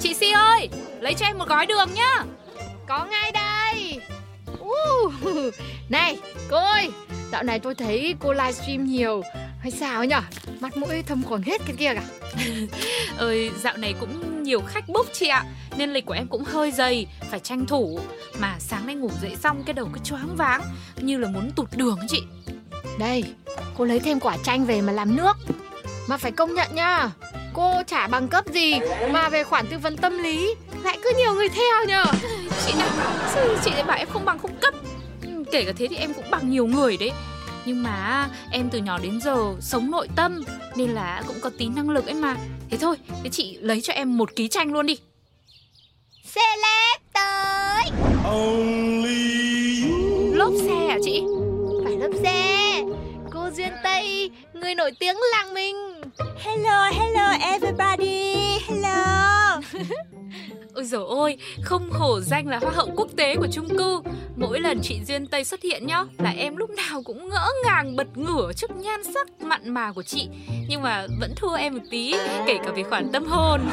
Chị Si ơi Lấy cho em một gói đường nhá. Có ngay đây. Uh, Này cô ơi Dạo này tôi thấy cô livestream nhiều. Hay sao nhở? Mặt mũi thâm quầng hết cái kia cả. Ơi dạo này cũng nhiều khách book chị ạ. Nên lịch của em cũng hơi dày Phải tranh thủ. Mà sáng nay ngủ dậy xong cái đầu cứ choáng váng Như là muốn tụt đường chị. Đây Cô lấy thêm quả chanh về mà làm nước. Mà phải công nhận nha Cô chả bằng cấp gì Mà về khoản tư vấn tâm lý. Lại cứ nhiều người theo nhờ. Chị này chị lại bảo em không bằng không cấp. Ừ, Kể cả thế thì em cũng bằng nhiều người đấy. Nhưng mà em từ nhỏ đến giờ sống nội tâm Nên là cũng có tí năng lực ấy mà. Thế thôi, thế chị lấy cho em một ký tranh luôn đi. Celeb tới. Lốp xe à chị? Phải lốp xe Cô Duyên Tây, người nổi tiếng làng mình. Hello, hello everybody. Hello. Ôi dồi ôi, không hổ danh là hoa hậu quốc tế của chung cư. Mỗi lần chị Duyên Tây xuất hiện nhá Là em lúc nào cũng ngỡ ngàng bật ngửa trước nhan sắc mặn mà của chị. Nhưng mà vẫn thua em một tí Kể cả về khoản tâm hồn.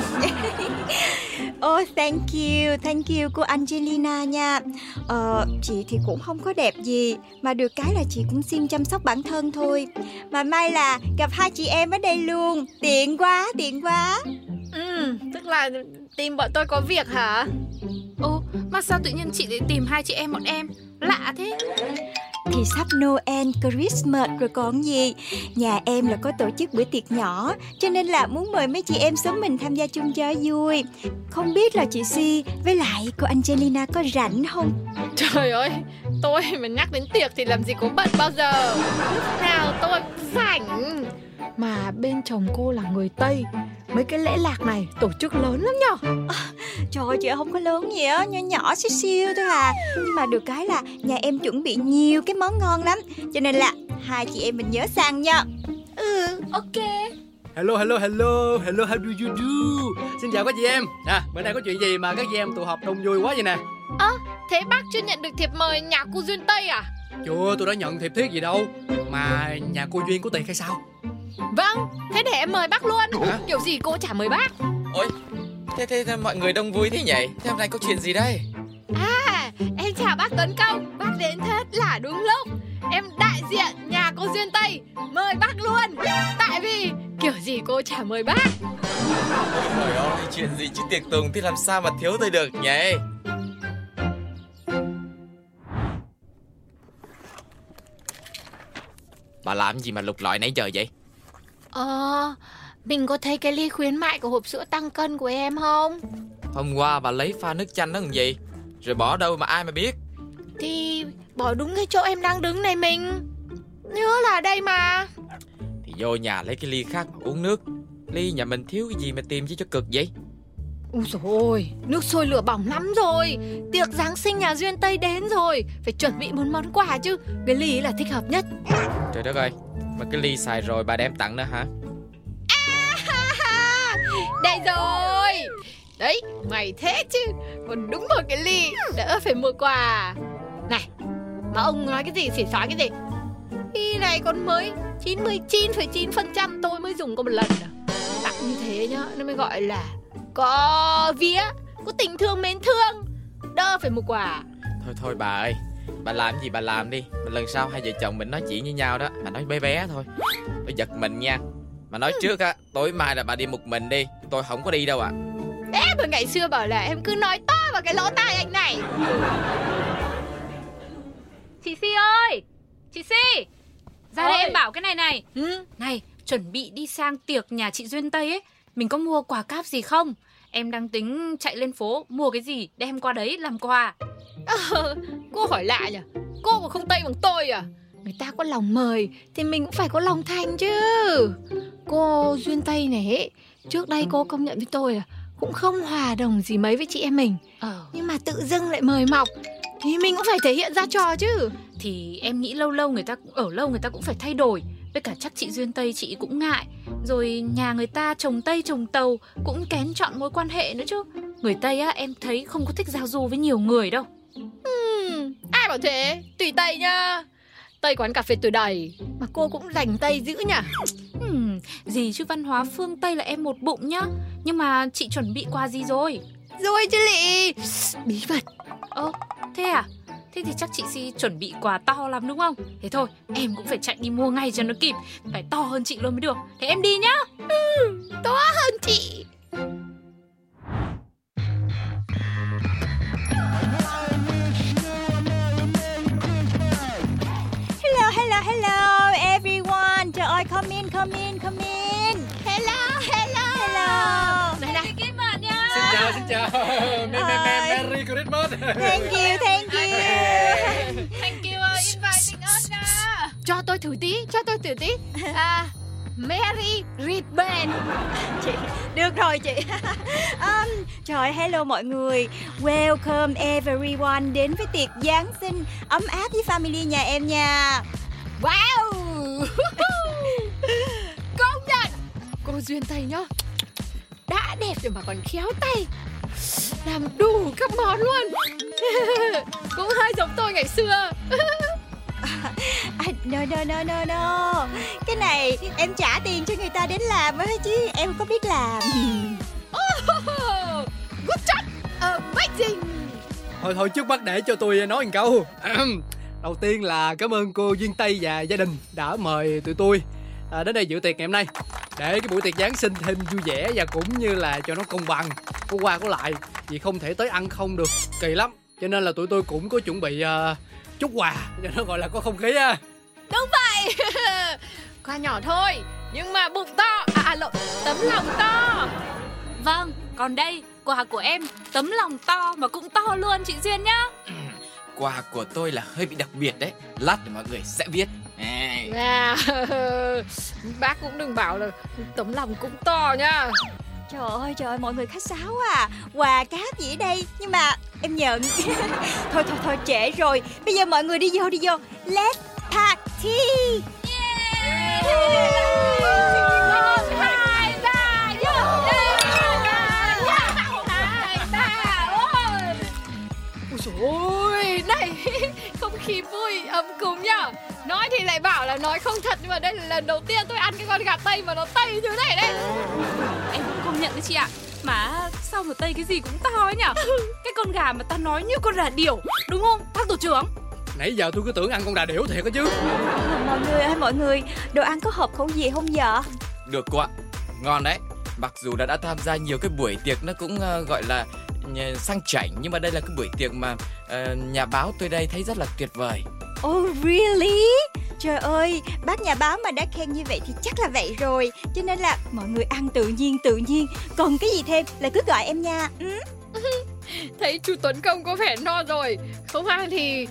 Oh thank you, thank you cô Angelina nha. Ờ, chị thì cũng không có đẹp gì Mà được cái là chị cũng xin chăm sóc bản thân thôi. Mà may là gặp hai chị em ở đây luôn. Tiện quá, tiện quá. Ừ, tức là tìm bọn tôi có việc hả? Ồ, mà sao tự nhiên chị lại tìm hai chị em bọn em? Lạ thế Thì sắp Noel, Christmas rồi còn gì Nhà em là có tổ chức bữa tiệc nhỏ Cho nên là muốn mời mấy chị em xóm mình tham gia chung cho vui Không biết là chị Si với lại cô Angelina có rảnh không? Trời ơi, tôi mà nhắc đến tiệc thì làm gì có bận bao giờ Lúc nào tôi rảnh Mà bên chồng cô là người Tây. Mấy cái lễ lạc này tổ chức lớn lắm nhở? À, Trời ơi chị không có lớn gì á Nhỏ nhỏ xíu xíu thôi à. Nhưng mà được cái là nhà em chuẩn bị nhiều cái món ngon lắm. Cho nên là hai chị em mình nhớ sang nha. Ừ ok. Hello hello hello Hello how do you do? Xin chào các chị em. À bữa nay có chuyện gì mà các chị em tụ họp đông vui quá vậy nè? Ơ à, thế bác chưa nhận được thiệp mời nhà cô Duyên Tây à? Chưa tôi đã nhận thiệp thiết gì đâu. Mà nhà cô Duyên có tiền hay sao Vâng, thế để em mời bác luôn. Hả? Kiểu gì cô chả mời bác. Ôi, thế, thế, thế mọi người đông vui thế nhỉ? Thế hôm nay có chuyện gì đây? À, em chào bác Tấn Công. Bác đến thật là đúng lúc. Em đại diện nhà cô Duyên Tây. Mời bác luôn. Tại vì kiểu gì cô chả mời bác. Trời ơi, chuyện gì chứ tiệc tùng thì làm sao mà thiếu tôi được nhỉ? Bà làm gì mà lục lọi nãy giờ vậy Ờ, mình có thấy cái ly khuyến mại của hộp sữa tăng cân của em không? Hôm qua bà lấy pha nước chanh đó làm gì? Rồi bỏ đâu mà ai mà biết? Thì bỏ đúng cái chỗ em đang đứng này mình. Nhớ là đây mà. Thì vô nhà lấy cái ly khác mà uống nước. Ly nhà mình thiếu cái gì mà tìm chứ cho cực vậy? Ui dồi ôi, nước sôi lửa bỏng lắm rồi. Tiệc Giáng sinh nhà Duyên Tây đến rồi. Phải chuẩn bị một món quà chứ. Cái ly là thích hợp nhất. Trời đất ơi, mà cái ly xài rồi bà đem tặng nữa hả? À, Đây rồi. Đấy, mày thế chứ. Còn đúng một cái ly Đỡ phải mua quà. Này, mà ông nói cái gì xỉ xói cái gì? Ly này còn mới 99,9% tôi mới dùng có một lần à. Tặng như thế nhá, nó mới gọi là có vía có tình thương mến thương đỡ phải một quà. Thôi thôi bà ơi bà làm gì bà làm đi. Mà lần sau hai vợ chồng mình nói chuyện với nhau đó mà nói bé bé thôi. Tôi giật mình nha. Mà nói trước á tối mai là bà đi một mình đi. Tôi không có đi đâu ạ. À. em mà ngày xưa bảo là em cứ nói to vào cái lỗ tai anh này. Chị si ơi! Chị si ra Ôi. đây em bảo cái này này. Ừ? này chuẩn bị đi sang tiệc nhà chị duyên tây ấy. Mình có mua quà cáp gì không? Em đang tính chạy lên phố mua cái gì đem qua đấy làm quà à, Cô hỏi lạ nhỉ? Cô mà không tây bằng tôi à? Người ta có lòng mời Thì mình cũng phải có lòng thành chứ. Cô Duyên Tây này Trước đây cô công nhận với tôi là Cũng không hòa đồng gì mấy với chị em mình. Ờ. Nhưng mà tự dưng lại mời mọc Thì mình cũng phải thể hiện ra trò chứ. Thì em nghĩ lâu lâu người ta cũng ở lâu người ta cũng phải thay đổi. Với cả chắc chị Duyên Tây chị cũng ngại. Rồi nhà người ta trồng Tây trồng Tàu Cũng kén chọn mối quan hệ nữa chứ. Người Tây á em thấy không có thích giao du với nhiều người đâu bảo thế? Tùy Tây nhá. Tây quán cà phê tuổi đầy. Mà cô cũng dành Tây dữ nhỉ? Uhm, gì chứ văn hóa phương Tây là em một bụng nhá. Nhưng mà chị chuẩn bị quà gì rồi? Rồi chứ lị. Bí mật Ơ thế à? Thế thì chắc chị Si chuẩn bị quà to lắm đúng không? Thế thôi em cũng phải chạy đi mua ngay cho nó kịp. Phải to hơn chị luôn mới được. Thế em đi nhá. Hơn chị Thank you, thank you. Thank you uh, inviting us nha Cho tôi thử tí, cho tôi thử tí. À Mary Ridban chị được rồi chị. Um, trời hello mọi người. Welcome everyone đến với tiệc giáng sinh ấm áp với family nhà em nha. Wow. Công nhận. Cô Duyên Tây nhá. Đã đẹp rồi mà còn khéo tay Làm đủ các món luôn. Cũng hơi giống tôi ngày xưa. À, no no no no no. Cái này em trả tiền cho người ta đến làm á chứ em không có biết làm. Good job. Amazing. Thôi thôi trước mắt để cho tôi nói một câu. Đầu tiên là cảm ơn cô Duyên Tây và gia đình đã mời tụi tôi à, đến đây dự tiệc ngày hôm nay. Để cái buổi tiệc Giáng sinh thêm vui vẻ và cũng như là cho nó công bằng có qua có lại vì không thể tới ăn không được. Kỳ lắm. Cho nên là tụi tôi cũng có chuẩn bị uh, chút quà cho nó gọi là có không khí á Đúng vậy. Quà nhỏ thôi Nhưng mà bụng to. À, à lộn Tấm lòng to. Vâng, còn đây quà của em Tấm lòng to mà cũng to luôn chị Duyên nhá. Quà của tôi là hơi bị đặc biệt đấy Lát thì mọi người sẽ biết à. à, Bác cũng đừng bảo là Tấm lòng cũng to nhá. Trời ơi trời ơi mọi người khách sáo à. Quà cáp gì ở đây? Nhưng mà em nhận thôi thôi thôi trễ rồi. Bây giờ mọi người đi vô đi vô. Let's party. Nói không thật Nhưng mà đây là lần đầu tiên tôi ăn cái con gà tây mà nó tây như thế này đấy. Em cũng công nhận đấy chị ạ. Mà sao mà Tây cái gì cũng to ấy nhở? Cái con gà mà ta nói như con gà điểu Đúng không? Bác tổ trưởng. Nãy giờ tôi cứ tưởng ăn con đà điểu thiệt đó chứ. Mọi người ơi mọi người đồ ăn có hợp khẩu vị không vậy Được cô ạ. Ngon đấy. Mặc dù đã đã tham gia nhiều cái buổi tiệc nó cũng uh, gọi là sang chảnh nhưng mà đây là cái buổi tiệc mà ờ, nhà báo tôi đây thấy rất là tuyệt vời. Oh really? Trời ơi, bác nhà báo mà đã khen như vậy thì chắc là vậy rồi. Cho nên là mọi người ăn tự nhiên tự nhiên. Còn cái gì thêm là cứ gọi em nha. Ừ? Thấy chú Tuấn Công có vẻ no rồi. Không ăn thì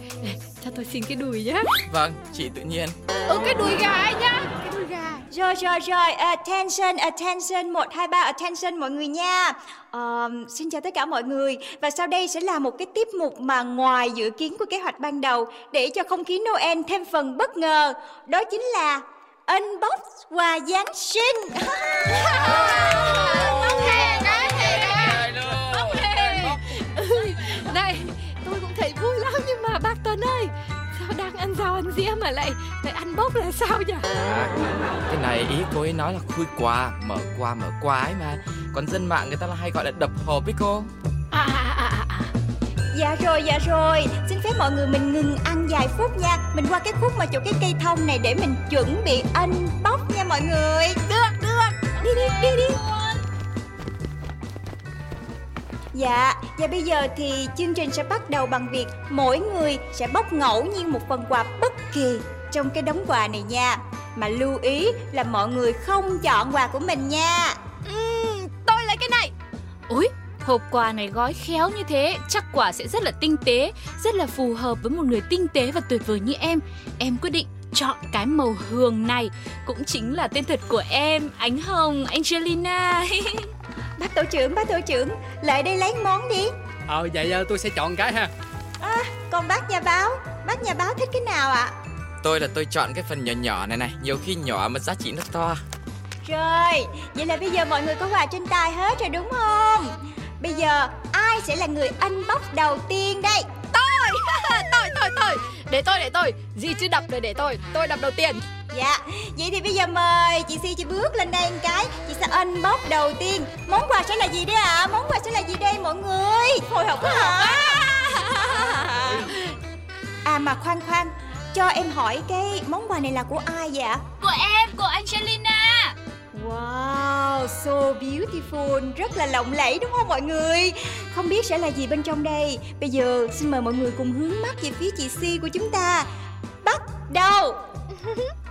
Cho tôi xin cái đùi nhá. Vâng, chị tự nhiên. Ừ cái đùi gà ấy nhá Cái đùi gà Rồi rồi rồi, attention, attention, 1, 2, 3, attention mọi người nha. Ờ, Xin chào tất cả mọi người. Và sau đây sẽ là một cái tiết mục mà ngoài dự kiến của kế hoạch ban đầu Để cho không khí Noel thêm phần bất ngờ Đó chính là Unbox quà Giáng sinh. Hè cái hè Bóc hè Ừ, Này tôi cũng thấy vui lắm Nhưng mà bác Tuấn ơi Sao đang ăn rau ăn dĩa mà lại lại ăn bốc là sao nhỉ? À, cái này ý cô ấy nói là khui quà, mở quà mở quà ấy mà. Còn dân mạng người ta là hay gọi là đập hộp ấy cô. à, à, à, à, à. Dạ rồi, dạ rồi. Xin phép mọi người mình ngừng ăn vài phút nha. Mình qua cái khúc mà chỗ cái cây thông này để mình chuẩn bị unbox nha mọi người. Được, được. Đi đi, đi đi Dạ, và bây giờ thì chương trình sẽ bắt đầu bằng việc mỗi người sẽ bóc ngẫu nhiên một phần quà bất kỳ trong cái đống quà này nha. Mà lưu ý là mọi người không chọn quà của mình nha. Ừ, Tôi lấy cái này Ôi, hộp quà này gói khéo như thế Chắc quà sẽ rất là tinh tế Rất là phù hợp với một người tinh tế và tuyệt vời như em Em quyết định chọn cái màu hường này Cũng chính là tên thật của em Ánh Hồng Angelina Bác tổ trưởng, bác tổ trưởng, lại đây lấy món đi. ờ vậy ờ, tôi sẽ chọn cái ha Còn bác nhà báo, bác nhà báo thích cái nào ạ? Tôi là tôi chọn cái phần nhỏ nhỏ này này, nhiều khi nhỏ mà giá trị nó to. Rồi, vậy là bây giờ mọi người có quà trên tay hết rồi đúng không? Bây giờ ai sẽ là người unbox đầu tiên đây? tôi tôi tôi tôi để tôi để tôi gì chứ đập rồi để tôi tôi đập đầu tiên Dạ, vậy thì bây giờ mời chị Si chị bước lên đây một cái Chị sẽ unbox đầu tiên Món quà sẽ là gì đấy ạ? À? Món quà sẽ là gì đây mọi người? Hồi hộp quá hả? À mà khoan khoan Cho em hỏi cái món quà này là của ai vậy ạ? Của em, của Angelina Wow, so beautiful Rất là lộng lẫy đúng không mọi người Không biết sẽ là gì bên trong đây Bây giờ xin mời mọi người cùng hướng mắt về phía chị Si của chúng ta Bắt đầu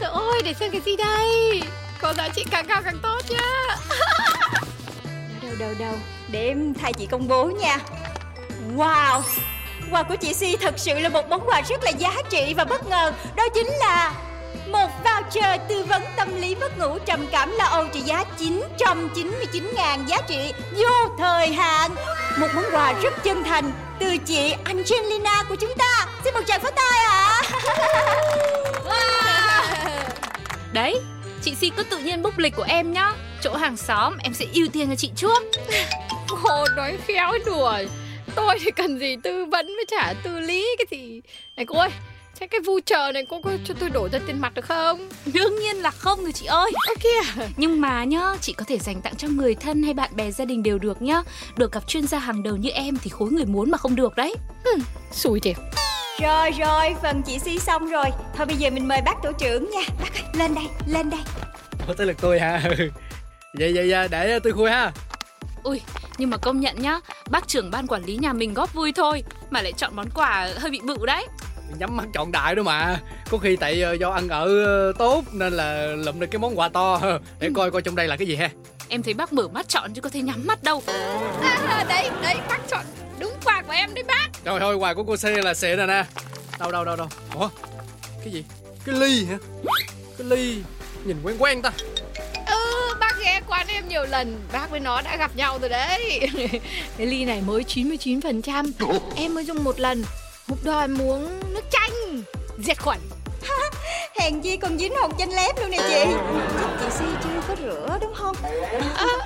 Trời ơi, để xem cái gì đây? Có giá trị càng cao càng tốt nhá. Đâu đâu đâu Để em thay chị công bố nha. Wow Quà của chị Si thật sự là một món quà rất là giá trị và bất ngờ. Đó chính là một voucher tư vấn tâm lý mất ngủ trầm cảm lo âu trị giá 999 ngàn giá trị vô thời hạn. Một món quà rất chân thành từ chị Angelina của chúng ta. Xin một tràng pháo tay ạ. Đấy, chị Si cứ tự nhiên bốc lịch của em nhá. Chỗ hàng xóm em sẽ ưu tiên cho chị trước. Hồ nói khéo đùa. Tôi thì cần gì tư vấn với trả tư lý cái gì. Này cô ơi Thế cái voucher này cô có cho tôi đổ ra tiền mặt được không? Đương nhiên là không rồi chị ơi. Ơ kìa. Nhưng mà nhá, chị có thể dành tặng cho người thân hay bạn bè gia đình đều được nhá. Được gặp chuyên gia hàng đầu như em thì khối người muốn mà không được đấy. Xui thiệt Rồi rồi, phần chị Si xong rồi. Thôi bây giờ mình mời bác tổ trưởng nha. Bác ơi, lên đây, lên đây. Ủa, tới lượt tôi hả? Vậy vậy vậy để tôi khui ha. Ui, nhưng mà công nhận nhá Bác trưởng ban quản lý nhà mình góp vui thôi Mà lại chọn món quà hơi bị bự đấy. Nhắm mắt chọn đại đó mà. Có khi tại ờ, do ăn ở ờ, tốt nên là lụm được cái món quà to. Để coi coi trong đây là cái gì ha. Em thấy bác mở mắt chọn chứ có thể nhắm mắt đâu. À, Đấy, đấy, bác chọn của em đấy bác. Rồi thôi quà của cô C là xịn rồi nè. Đâu đâu đâu đâu? Ủa? Cái gì? Cái ly hả? Cái ly nhìn quen quen ta. Ừ, bác ghé quán em nhiều lần Bác với nó đã gặp nhau rồi đấy. Cái ly này mới 99% Em mới dùng một lần. Đó em muốn nước chanh. Diệt khuẩn Hèn chi còn dính hột chanh lép luôn nè chị. Chắc chị Si chưa có rửa đúng không? Hào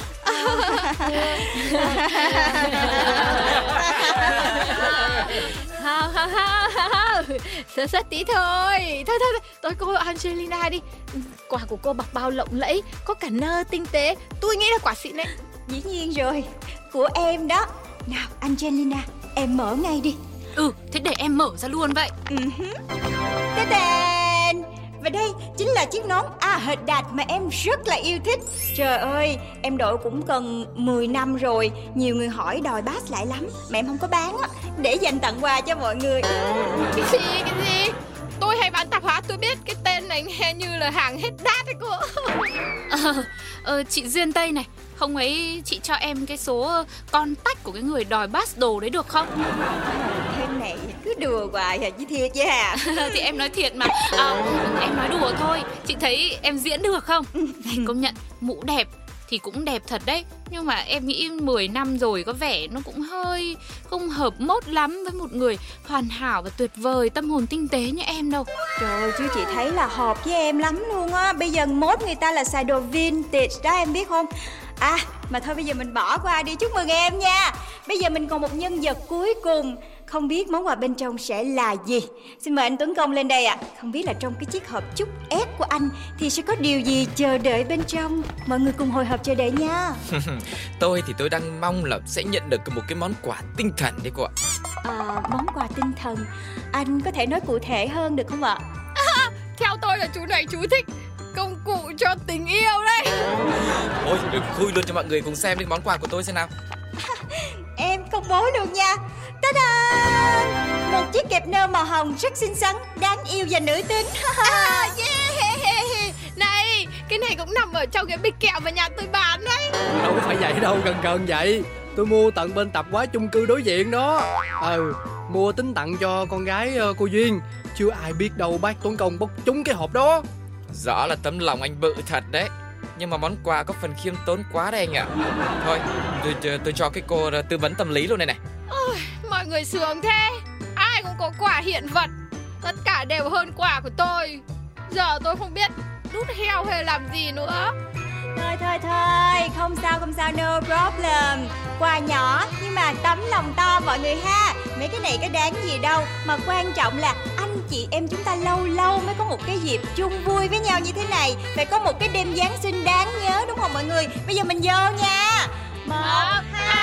hào hào hào Sơ sất tí thôi. Thôi thôi thôi. Tôi cô Angelina đi. Quà của cô bọc bao lộng lẫy Có cả nơ tinh tế. Tôi nghĩ là quả xịn đấy. Dĩ nhiên rồi. Của em đó. Nào Angelina Em mở ngay đi. Ừ, thế để em mở ra luôn vậy. Uh-huh. Và đây chính là chiếc nón A hệt đạt mà em rất là yêu thích. Trời ơi, em đội cũng cần 10 năm rồi. Nhiều người hỏi đòi bass lại lắm Mà em không có bán á. Để dành tặng quà cho mọi người. Cái gì, cái gì? Tôi hay bán tạp hóa tôi biết Cái tên này nghe như là hàng hết đát đấy cô. Ờ, ờ, Chị Duyên Tây này Không ấy chị cho em cái số con tách của cái người đòi bass đồ đấy được không này cứ đùa hoài à chứ thiệt chứ hả? Thì em nói thiệt mà. À, Em nói đùa thôi. Chị thấy em diễn được không? Này công nhận mũ đẹp thì cũng đẹp thật đấy. Nhưng mà em nghĩ 10 năm rồi có vẻ nó cũng hơi không hợp mốt lắm với một người hoàn hảo và tuyệt vời tâm hồn tinh tế như em đâu. Trời ơi, chứ chị thấy là hợp với em lắm luôn á. Bây giờ mốt người ta là xài đồ vintage đó em biết không? À mà thôi bây giờ mình bỏ qua đi. Chúc mừng em nha. Bây giờ mình còn một nhân vật cuối cùng Không biết món quà bên trong sẽ là gì. Xin mời anh Tuấn Công lên đây ạ. À. Không biết là trong cái chiếc hộp chúc ép của anh Thì sẽ có điều gì chờ đợi bên trong? Mọi người cùng hồi hộp chờ đợi nha. Tôi thì tôi đang mong là sẽ nhận được một cái món quà tinh thần đấy cô ạ. À, Món quà tinh thần. Anh có thể nói cụ thể hơn được không ạ? À, theo tôi là chú này chú thích công cụ cho tình yêu đây Ôi đừng khui luôn cho mọi người cùng xem đến món quà của tôi xem nào. Em công bố luôn nha Ta-da! Một chiếc kẹp nơ màu hồng rất xinh xắn Đáng yêu và nữ tính. À, yeah. Này Cái này cũng nằm ở trong cái bịch kẹo mà nhà tôi bán đấy. Đâu phải vậy đâu gần gần vậy. Tôi mua tận bên tập quá chung cư đối diện đó. Ừ Mua tính tặng cho con gái uh, cô Duyên. Chưa ai biết đâu bác Tuấn Công bốc trúng cái hộp đó. Rõ là tấm lòng anh bự thật đấy. Nhưng mà món quà có phần khiêm tốn quá đấy anh ạ. Thôi tôi, tôi, tôi cho cái cô tư vấn tâm lý luôn này này. Ôi, Mọi người sướng thế. Ai cũng có quả hiện vật. Tất cả đều hơn quả của tôi. Giờ tôi không biết đút heo hay làm gì nữa. Thôi thôi thôi Không sao không sao no problem. Quà nhỏ nhưng mà tấm lòng to mọi người ha. Mấy cái này có đáng gì đâu. Mà quan trọng là anh chị em chúng ta lâu lâu mới có một cái dịp chung vui với nhau như thế này. Phải có một cái đêm Giáng sinh đáng nhớ đúng không mọi người? Bây giờ mình vô nha. Một, hai